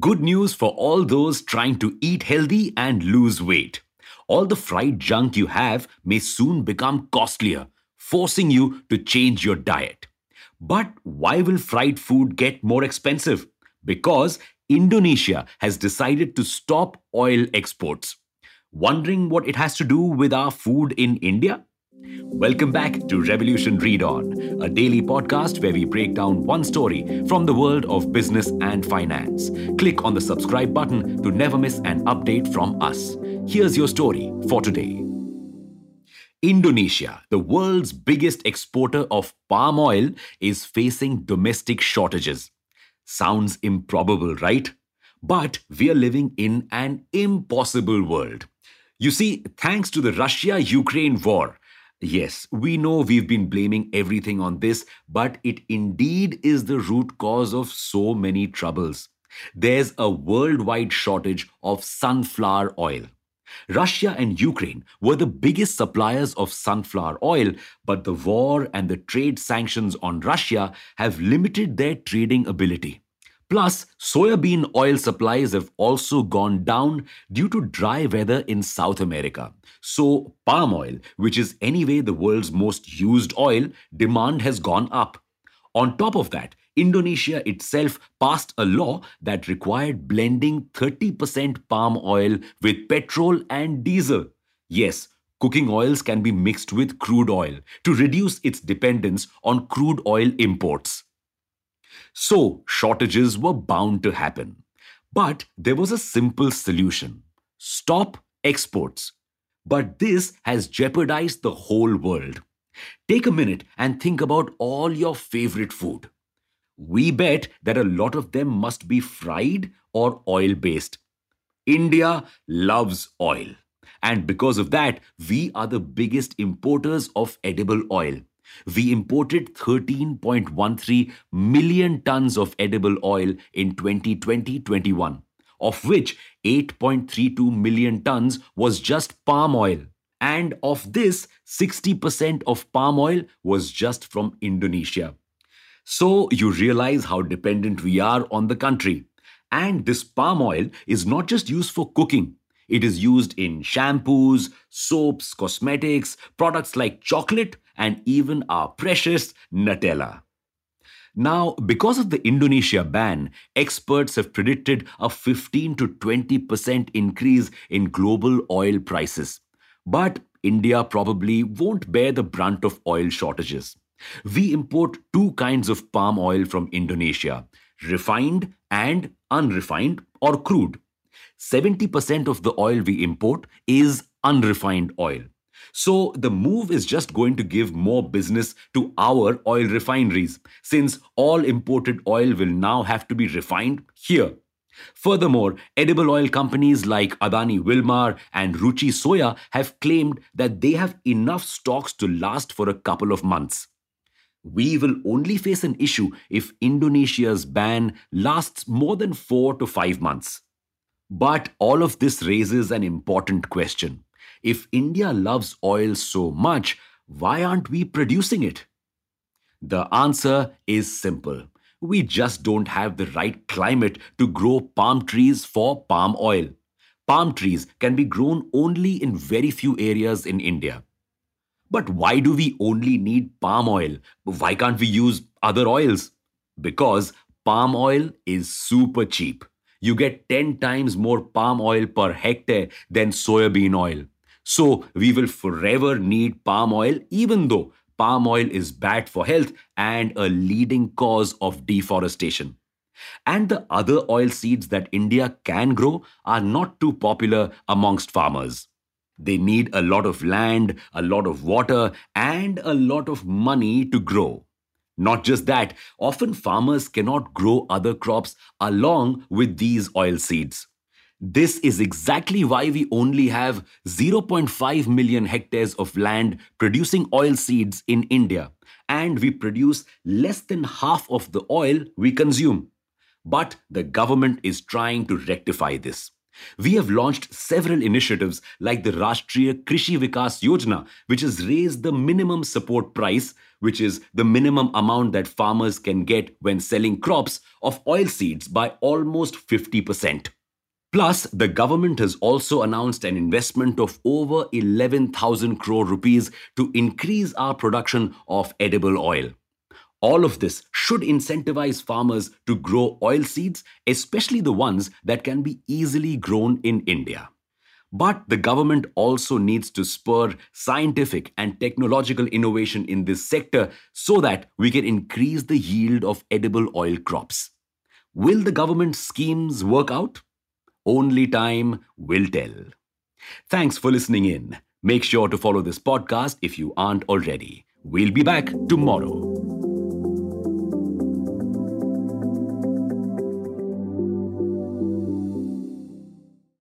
Good news for all those trying to eat healthy and lose weight. All the fried junk you have may soon become costlier, forcing you to change your diet. But why will fried food get more expensive? Because Indonesia has decided to stop oil exports. Wondering what it has to do with our food in India? Welcome back to Revolution Read On, a daily podcast where we break down one story from the world of business and finance. Click on the subscribe button to never miss an update from us. Here's your story for today. Indonesia, the world's biggest exporter of palm oil, is facing domestic shortages. Sounds improbable, right? But we are living in an impossible world. You see, thanks to the Russia Ukraine war, Yes, we know we've been blaming everything on this, but it indeed is the root cause of so many troubles. There's a worldwide shortage of sunflower oil. Russia and Ukraine were the biggest suppliers of sunflower oil, but the war and the trade sanctions on Russia have limited their trading ability. Plus, soybean oil supplies have also gone down due to dry weather in South America. So, palm oil, which is anyway the world's most used oil, demand has gone up. On top of that, Indonesia itself passed a law that required blending 30% palm oil with petrol and diesel. Yes, cooking oils can be mixed with crude oil to reduce its dependence on crude oil imports. So, shortages were bound to happen. But there was a simple solution stop exports. But this has jeopardized the whole world. Take a minute and think about all your favorite food. We bet that a lot of them must be fried or oil based. India loves oil. And because of that, we are the biggest importers of edible oil we imported 13.13 million tons of edible oil in 2020-21, of which 8.32 million tons was just palm oil. And of this, 60% of palm oil was just from Indonesia. So you realize how dependent we are on the country. And this palm oil is not just used for cooking. It is used in shampoos, soaps, cosmetics, products like chocolate, and even our precious Nutella. Now, because of the Indonesia ban, experts have predicted a 15 to 20% increase in global oil prices. But India probably won't bear the brunt of oil shortages. We import two kinds of palm oil from Indonesia refined and unrefined or crude. 70% of the oil we import is unrefined oil. So the move is just going to give more business to our oil refineries, since all imported oil will now have to be refined here. Furthermore, edible oil companies like Adani Wilmar and Ruchi Soya have claimed that they have enough stocks to last for a couple of months. We will only face an issue if Indonesia's ban lasts more than four to five months. But all of this raises an important question. If India loves oil so much, why aren't we producing it? The answer is simple. We just don't have the right climate to grow palm trees for palm oil. Palm trees can be grown only in very few areas in India. But why do we only need palm oil? Why can't we use other oils? Because palm oil is super cheap. You get 10 times more palm oil per hectare than soybean oil. So we will forever need palm oil, even though palm oil is bad for health and a leading cause of deforestation. And the other oil seeds that India can grow are not too popular amongst farmers. They need a lot of land, a lot of water, and a lot of money to grow. Not just that, often farmers cannot grow other crops along with these oil seeds. This is exactly why we only have 0.5 million hectares of land producing oil seeds in India, and we produce less than half of the oil we consume. But the government is trying to rectify this. We have launched several initiatives like the Rashtriya Krishi Vikas Yojana, which has raised the minimum support price, which is the minimum amount that farmers can get when selling crops of oilseeds by almost 50%. Plus, the government has also announced an investment of over 11,000 crore rupees to increase our production of edible oil. All of this should incentivize farmers to grow oilseeds, especially the ones that can be easily grown in India. But the government also needs to spur scientific and technological innovation in this sector so that we can increase the yield of edible oil crops. Will the government schemes work out? Only time will tell. Thanks for listening in. Make sure to follow this podcast if you aren't already. We'll be back tomorrow.